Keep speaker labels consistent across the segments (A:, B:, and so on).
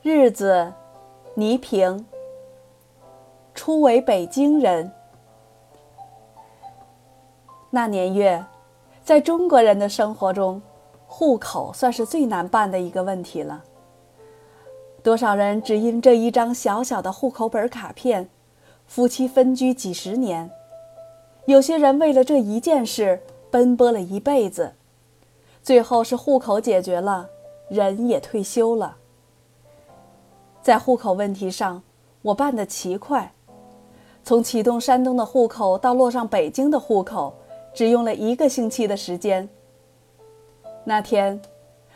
A: 日子，倪萍。初为北京人。那年月，在中国人的生活中，户口算是最难办的一个问题了。多少人只因这一张小小的户口本卡片，夫妻分居几十年；有些人为了这一件事奔波了一辈子，最后是户口解决了，人也退休了。在户口问题上，我办得奇快，从启动山东的户口到落上北京的户口，只用了一个星期的时间。那天，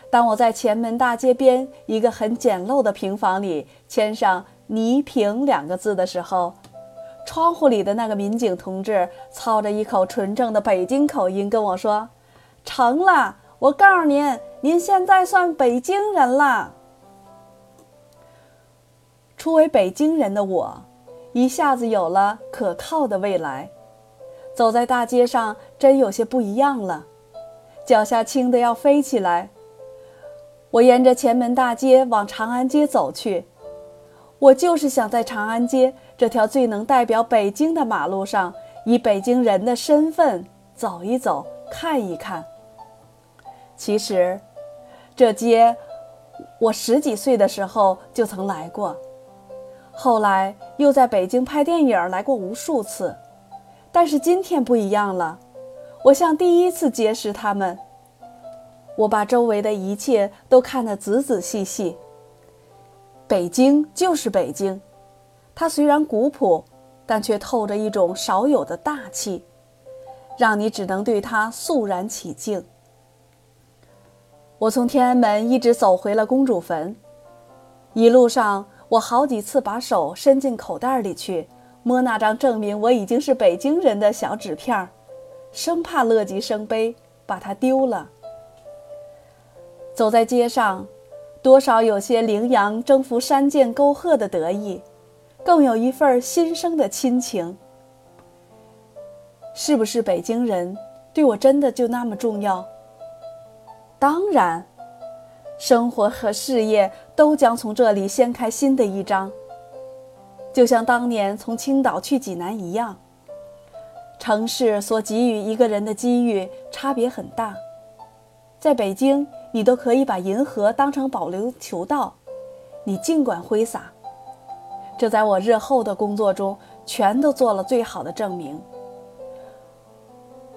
A: 当我在前门大街边一个很简陋的平房里签上“倪萍”两个字的时候，窗户里的那个民警同志操着一口纯正的北京口音跟我说：“成了，我告诉您，您现在算北京人了。”初为北京人的我，一下子有了可靠的未来。走在大街上，真有些不一样了，脚下轻得要飞起来。我沿着前门大街往长安街走去，我就是想在长安街这条最能代表北京的马路上，以北京人的身份走一走，看一看。其实，这街我十几岁的时候就曾来过。后来又在北京拍电影来过无数次，但是今天不一样了，我像第一次结识他们。我把周围的一切都看得仔仔细细。北京就是北京，它虽然古朴，但却透着一种少有的大气，让你只能对它肃然起敬。我从天安门一直走回了公主坟，一路上。我好几次把手伸进口袋里去摸那张证明我已经是北京人的小纸片儿，生怕乐极生悲把它丢了。走在街上，多少有些羚羊征服山涧沟壑的得意，更有一份新生的亲情。是不是北京人，对我真的就那么重要？当然。生活和事业都将从这里掀开新的一章，就像当年从青岛去济南一样。城市所给予一个人的机遇差别很大，在北京，你都可以把银河当成保留球道，你尽管挥洒。这在我日后的工作中全都做了最好的证明。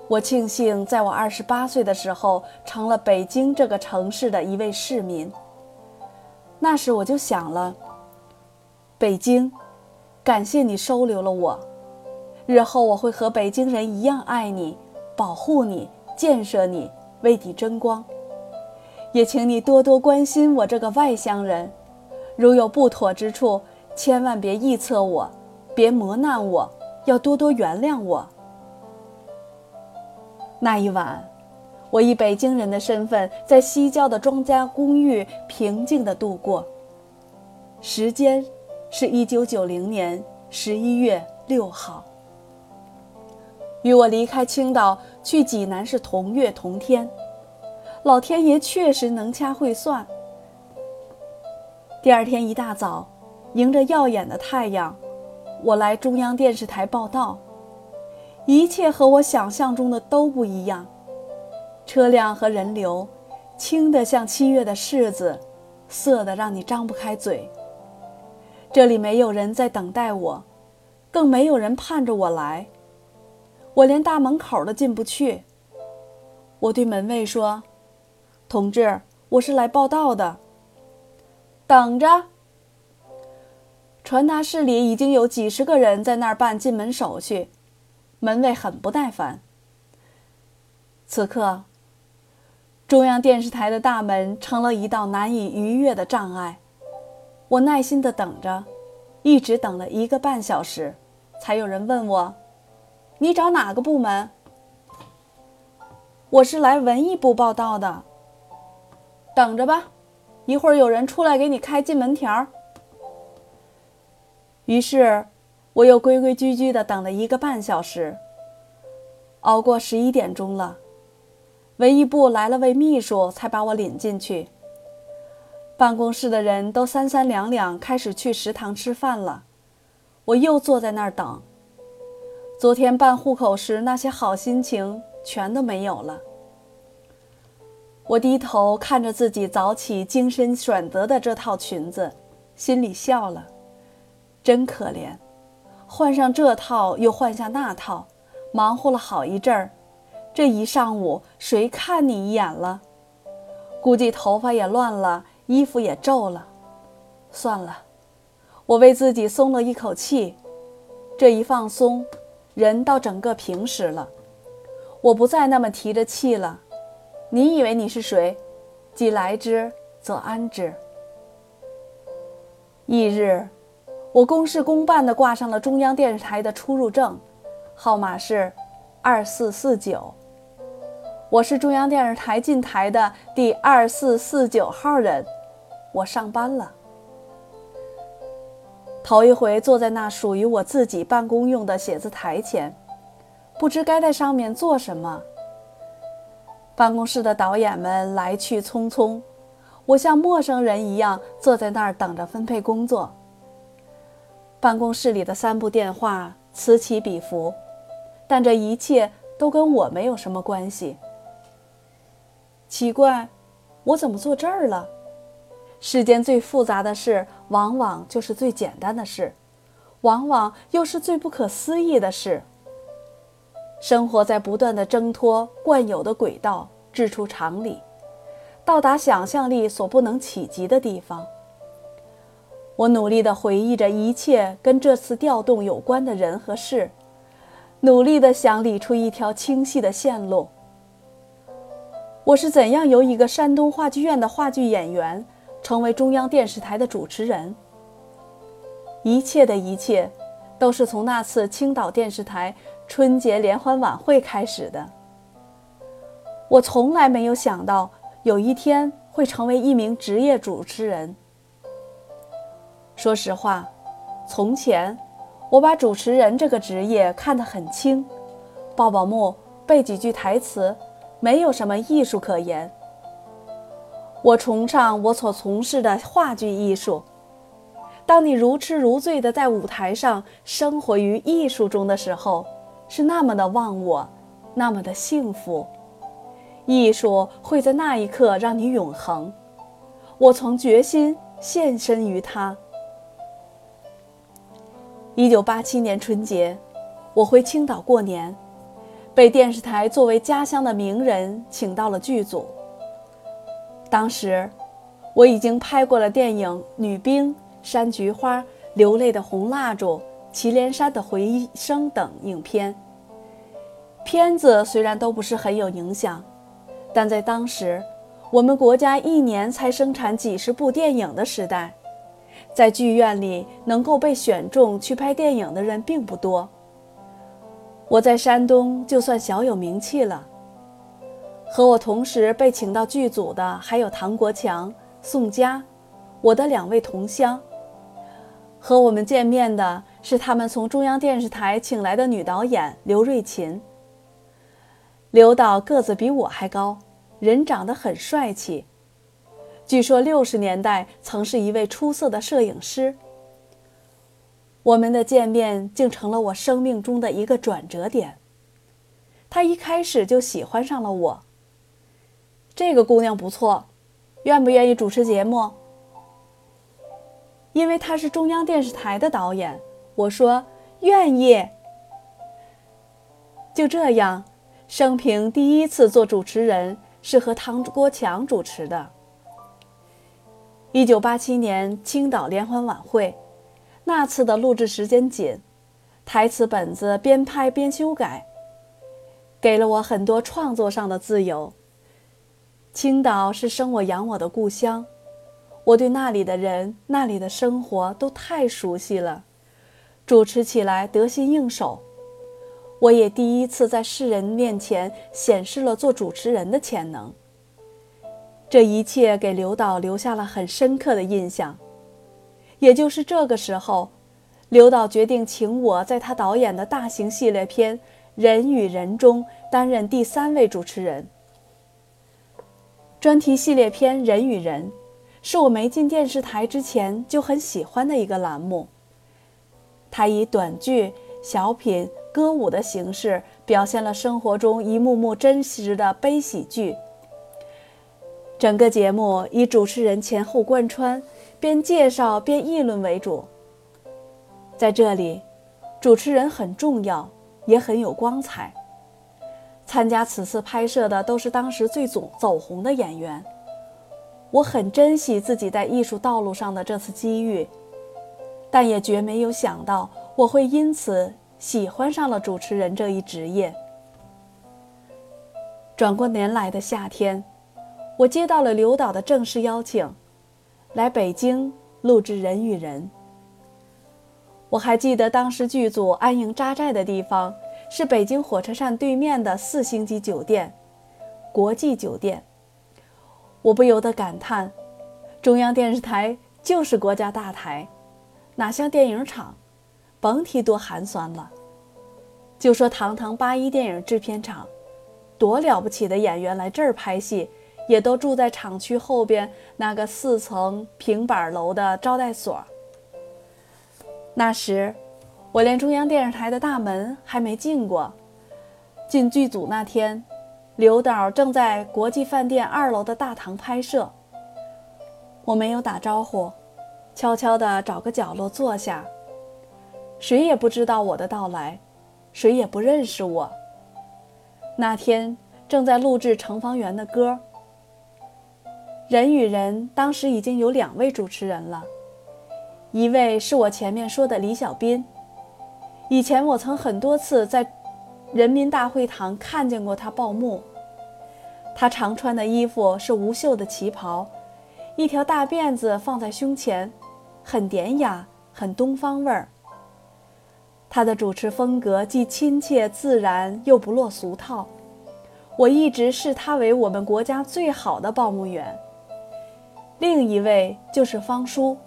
A: 我庆幸，在我二十八岁的时候，成了北京这个城市的一位市民。那时我就想了，北京，感谢你收留了我，日后我会和北京人一样爱你、保护你、建设你、为你争光。也请你多多关心我这个外乡人，如有不妥之处，千万别臆测我，别磨难我，要多多原谅我。那一晚，我以北京人的身份在西郊的庄家公寓平静地度过。时间是一九九零年十一月六号，与我离开青岛去济南是同月同天。老天爷确实能掐会算。第二天一大早，迎着耀眼的太阳，我来中央电视台报道。一切和我想象中的都不一样，车辆和人流，轻得像七月的柿子，涩得让你张不开嘴。这里没有人在等待我，更没有人盼着我来，我连大门口都进不去。我对门卫说：“同志，我是来报道的。”等着。传达室里已经有几十个人在那儿办进门手续。门卫很不耐烦。此刻，中央电视台的大门成了一道难以逾越的障碍。我耐心地等着，一直等了一个半小时，才有人问我：“你找哪个部门？”我是来文艺部报道的。等着吧，一会儿有人出来给你开进门条。于是。我又规规矩矩地等了一个半小时，熬过十一点钟了，文艺部来了位秘书，才把我领进去。办公室的人都三三两两开始去食堂吃饭了，我又坐在那儿等。昨天办户口时那些好心情全都没有了。我低头看着自己早起精心选择的这套裙子，心里笑了，真可怜，换上这套又换下那套，忙活了好一阵儿，这一上午谁看你一眼了？估计头发也乱了。衣服也皱了，算了，我为自己松了一口气。这一放松，人倒整个平实了。我不再那么提着气了。你以为你是谁？既来之，则安之。翌日，我公事公办地挂上了中央电视台的出入证，号码是二四四九。我是中央电视台进台的第二四四九号人。我上班了，头一回坐在那属于我自己办公用的写字台前，不知该在上面做什么。办公室的导演们来去匆匆，我像陌生人一样坐在那儿等着分配工作。办公室里的三部电话此起彼伏，但这一切都跟我没有什么关系。奇怪，我怎么坐这儿了？世间最复杂的事，往往就是最简单的事，往往又是最不可思议的事。生活在不断的挣脱惯有的轨道，掷出常理，到达想象力所不能企及的地方。我努力地回忆着一切跟这次调动有关的人和事，努力地想理出一条清晰的线路。我是怎样由一个山东话剧院的话剧演员？成为中央电视台的主持人，一切的一切，都是从那次青岛电视台春节联欢晚会开始的。我从来没有想到有一天会成为一名职业主持人。说实话，从前我把主持人这个职业看得很轻，抱抱木，背几句台词，没有什么艺术可言。我崇尚我所从事的话剧艺术。当你如痴如醉地在舞台上生活于艺术中的时候，是那么的忘我，那么的幸福。艺术会在那一刻让你永恒。我曾决心献身于它。一九八七年春节，我回青岛过年，被电视台作为家乡的名人请到了剧组。当时，我已经拍过了电影《女兵》《山菊花》《流泪的红蜡烛》《祁连山的回声》等影片。片子虽然都不是很有影响，但在当时，我们国家一年才生产几十部电影的时代，在剧院里能够被选中去拍电影的人并不多。我在山东就算小有名气了。和我同时被请到剧组的还有唐国强、宋佳，我的两位同乡。和我们见面的是他们从中央电视台请来的女导演刘瑞琴。刘导个子比我还高，人长得很帅气，据说六十年代曾是一位出色的摄影师。我们的见面竟成了我生命中的一个转折点。他一开始就喜欢上了我。这个姑娘不错，愿不愿意主持节目？因为她是中央电视台的导演，我说愿意。就这样，生平第一次做主持人是和唐国强主持的。一九八七年青岛联欢晚会，那次的录制时间紧，台词本子边拍边修改，给了我很多创作上的自由。青岛是生我养我的故乡，我对那里的人、那里的生活都太熟悉了，主持起来得心应手。我也第一次在世人面前显示了做主持人的潜能。这一切给刘导留下了很深刻的印象。也就是这个时候，刘导决定请我在他导演的大型系列片《人与人》中担任第三位主持人。专题系列片《人与人》，是我没进电视台之前就很喜欢的一个栏目。它以短剧、小品、歌舞的形式表现了生活中一幕幕真实的悲喜剧。整个节目以主持人前后贯穿，边介绍边议论为主。在这里，主持人很重要，也很有光彩。参加此次拍摄的都是当时最走走红的演员。我很珍惜自己在艺术道路上的这次机遇，但也绝没有想到我会因此喜欢上了主持人这一职业。转过年来的夏天，我接到了刘导的正式邀请，来北京录制《人与人》。我还记得当时剧组安营扎寨的地方是北京火车站对面的四星级酒店——国际酒店。我不由得感叹：中央电视台就是国家大台，哪像电影厂，甭提多寒酸了。就说堂堂八一电影制片厂，多了不起的演员来这儿拍戏，也都住在厂区后边那个四层平板楼的招待所。那时，我连中央电视台的大门还没进过。进剧组那天。刘导正在国际饭店二楼的大堂拍摄，我没有打招呼，悄悄地找个角落坐下。谁也不知道我的到来，谁也不认识我。那天正在录制《程方圆的歌，人与人当时已经有两位主持人了，一位是我前面说的李小斌，以前我曾很多次在。人民大会堂看见过他报幕，他常穿的衣服是无袖的旗袍，一条大辫子放在胸前，很典雅，很东方味儿。他的主持风格既亲切自然，又不落俗套，我一直视他为我们国家最好的报幕员。另一位就是方舒，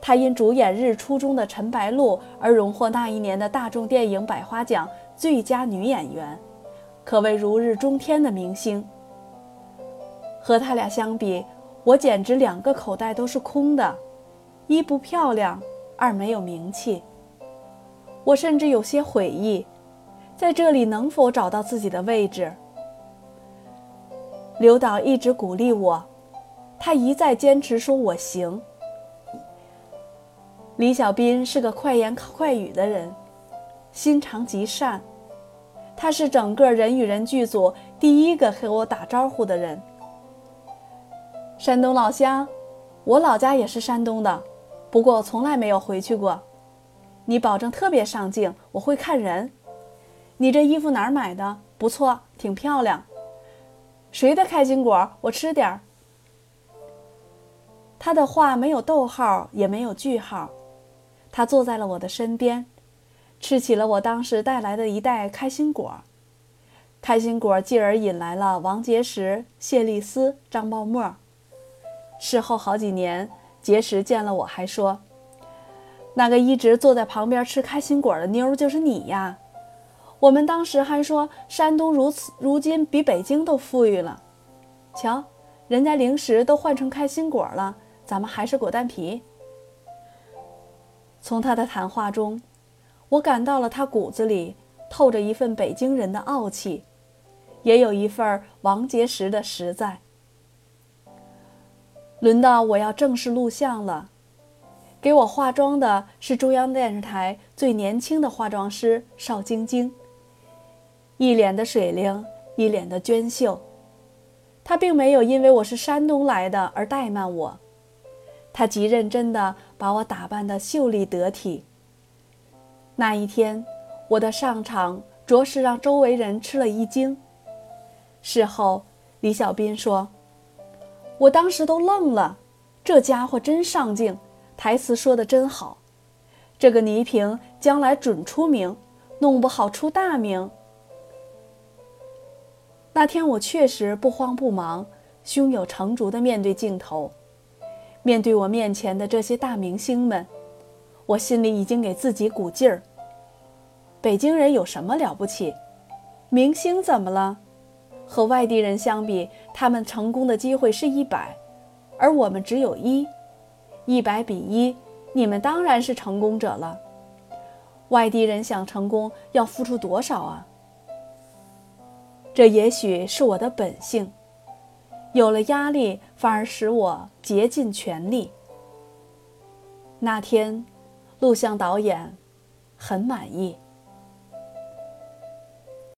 A: 他因主演《日出》中的陈白露而荣获那一年的大众电影百花奖。最佳女演员，可谓如日中天的明星。和他俩相比，我简直两个口袋都是空的，一不漂亮，二没有名气。我甚至有些悔意，在这里能否找到自己的位置？刘导一直鼓励我，他一再坚持说我行。李小斌是个快言快语的人，心肠极善。他是整个人与人剧组第一个和我打招呼的人。山东老乡，我老家也是山东的，不过从来没有回去过。你保证特别上镜，我会看人。你这衣服哪儿买的？不错，挺漂亮。谁的开心果？我吃点儿。他的话没有逗号，也没有句号。他坐在了我的身边。吃起了我当时带来的一袋开心果，开心果继而引来了王杰石、谢丽斯、张茂沫。事后好几年，杰石见了我还说：“那个一直坐在旁边吃开心果的妞就是你呀。”我们当时还说山东如此如今比北京都富裕了，瞧，人家零食都换成开心果了，咱们还是果丹皮。从他的谈话中。我感到了他骨子里透着一份北京人的傲气，也有一份王杰石的实在。轮到我要正式录像了，给我化妆的是中央电视台最年轻的化妆师邵晶晶，一脸的水灵，一脸的娟秀。她并没有因为我是山东来的而怠慢我，他极认真地把我打扮得秀丽得体。那一天，我的上场着实让周围人吃了一惊。事后，李小斌说：“我当时都愣了，这家伙真上镜，台词说的真好。这个倪萍将来准出名，弄不好出大名。”那天我确实不慌不忙，胸有成竹地面对镜头，面对我面前的这些大明星们，我心里已经给自己鼓劲儿。北京人有什么了不起？明星怎么了？和外地人相比，他们成功的机会是一百，而我们只有一，一百比一，你们当然是成功者了。外地人想成功要付出多少啊？这也许是我的本性，有了压力反而使我竭尽全力。那天，录像导演很满意。